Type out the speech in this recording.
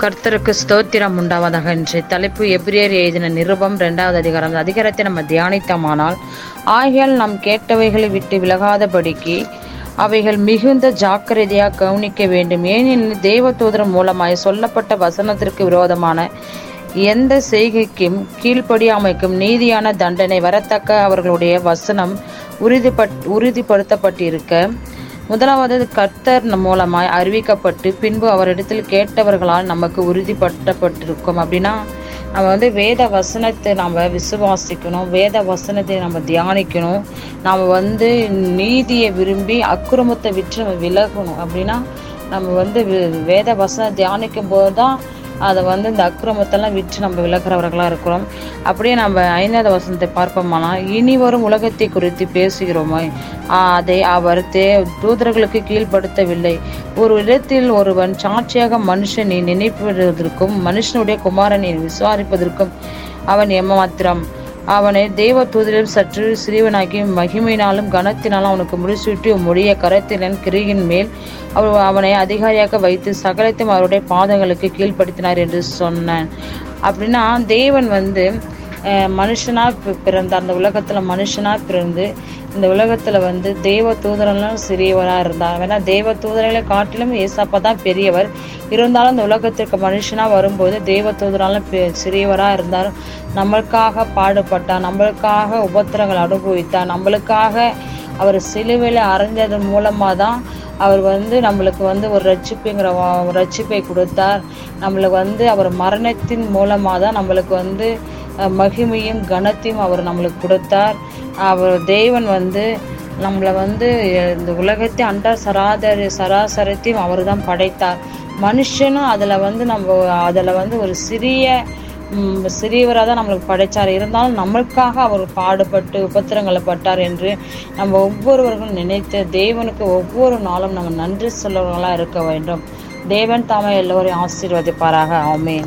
கர்த்தருக்கு ஸ்தோத்திரம் உண்டாவதாக என்று தலைப்பு. எப்ரியர் எழுதின நிருபம் இரண்டாவது அதிகாரம். அந்த அதிகாரத்தை நம்ம தியானித்தமானால் ஆகையால் நாம் கேட்டவைகளை விட்டு விலகாதபடிக்கு அவைகள் மிகுந்த ஜாக்கிரதையாக கவனிக்க வேண்டும். ஏனெனில் தேவதூதரம் மூலமாய் சொல்லப்பட்ட வசனத்திற்கு விரோதமான எந்த செய்கைக்கும் கீழ்ப்படியாமைக்கும் நீதியான தண்டனை வரத்தக்க அவர்களுடைய வசனம் உறுதிப்பட் உறுதிப்படுத்தப்பட்டிருக்க முதலாவது கர்த்தர் மூலமாய் அறிவிக்கப்பட்டு பின்பு அவரிடத்தில் கேட்டவர்களால் நமக்கு உறுதிப்படுத்தப்பட்டிருக்கும். அப்படின்னா நம்ம வந்து வேத வசனத்தை நம்ம விசுவாசிக்கணும் வேத வசனத்தை நம்ம தியானிக்கணும் நாம் வந்து நீதியை விரும்பி அக்கிரமத்தை விற்று நம்ம விலகணும். அப்படின்னா நம்ம வந்து வேத வசனம் தியானிக்கும் போது தான் அதை வந்து இந்த அக்கிரமத்தெல்லாம் விற்று நம்ம விலகிறவர்களாக இருக்கிறோம். அப்படியே நம்ம ஐந்தாவது வசனத்தை பார்ப்போமானா இனி வரும் உலகத்தை குறித்து பேசுகிறோமோ. அதை அவர் தே தூதர்களுக்கு கீழ்ப்படுத்தவில்லை. ஒரு இடத்தில் ஒருவன் சாட்சியாக மனுஷனை நினைப்பதற்கும் மனுஷனுடைய குமாரனை விசாரிப்பதற்கும் அவன் ஏமாத்திரம். அவனை தெய்வ தூதரில் சற்று சிறியவனாக்கி மகிமையினாலும் கனத்தினாலும் அவனுக்கு முடிசூட்டி முடிய கரத்தினன் கிரியின் மேல் அவர் அவனை அதிகாரியாக வைத்து சகலத்தையும் அவருடைய பாதங்களுக்கு கீழ்ப்படுத்தினார் என்று சொன்னான். அப்படின்னா தேவன் வந்து மனுஷனாக பிறந்த பிறந்தார் அந்த உலகத்தில் மனுஷனாக பிறந்து இந்த உலகத்தில் வந்து தேவ தூதரெல்லாம் சிறியவராக இருந்தார் ஏன்னா தேவ தூதர்களை காட்டிலும் ஏசாப்பா தான் பெரியவர். இருந்தாலும் இந்த உலகத்திற்கு மனுஷனாக வரும்போது தேவ தூதராலும் பெ- இருந்தார் நம்மளுக்காக பாடுபட்டார் நம்மளுக்காக உபத்திரங்கள் அனுபவித்தார் நம்மளுக்காக அவர் சிலுவையில் அறைஞ்சதன் மூலமாக தான் அவர் வந்து நம்மளுக்கு வந்து ஒரு ரட்சிப்புங்கிற ஒரு ரட்சிப்பை கொடுத்தார். நம்மளுக்கு வந்து அவர் மரணத்தின் மூலமாக தான் நம்மளுக்கு வந்து மகிமையும் கனத்தையும் அவர் நம்மளுக்கு கொடுத்தார். அவர் தேவன் வந்து நம்மளை வந்து இந்த உலகத்தை அண்டா சராதரி சராசரத்தையும் அவர் தான் படைத்தார். மனுஷனும் அதில் வந்து நம்ம அதில் வந்து ஒரு சிறிய சிறியவராக தான் நம்மளுக்கு படைத்தார் இருந்தாலும் நம்மளுக்காக அவர் பாடுபட்டு உபத்திரங்களை பட்டார் என்று நம்ம ஒவ்வொருவர்களும் நினைத்து தேவனுக்கு ஒவ்வொரு நாளும் நம்ம நன்றி சொல்லவர்களாக இருக்க வேண்டும். தேவன் தாமே எல்லோரையும் ஆசீர்வதிப்பாராக. ஆமேன்.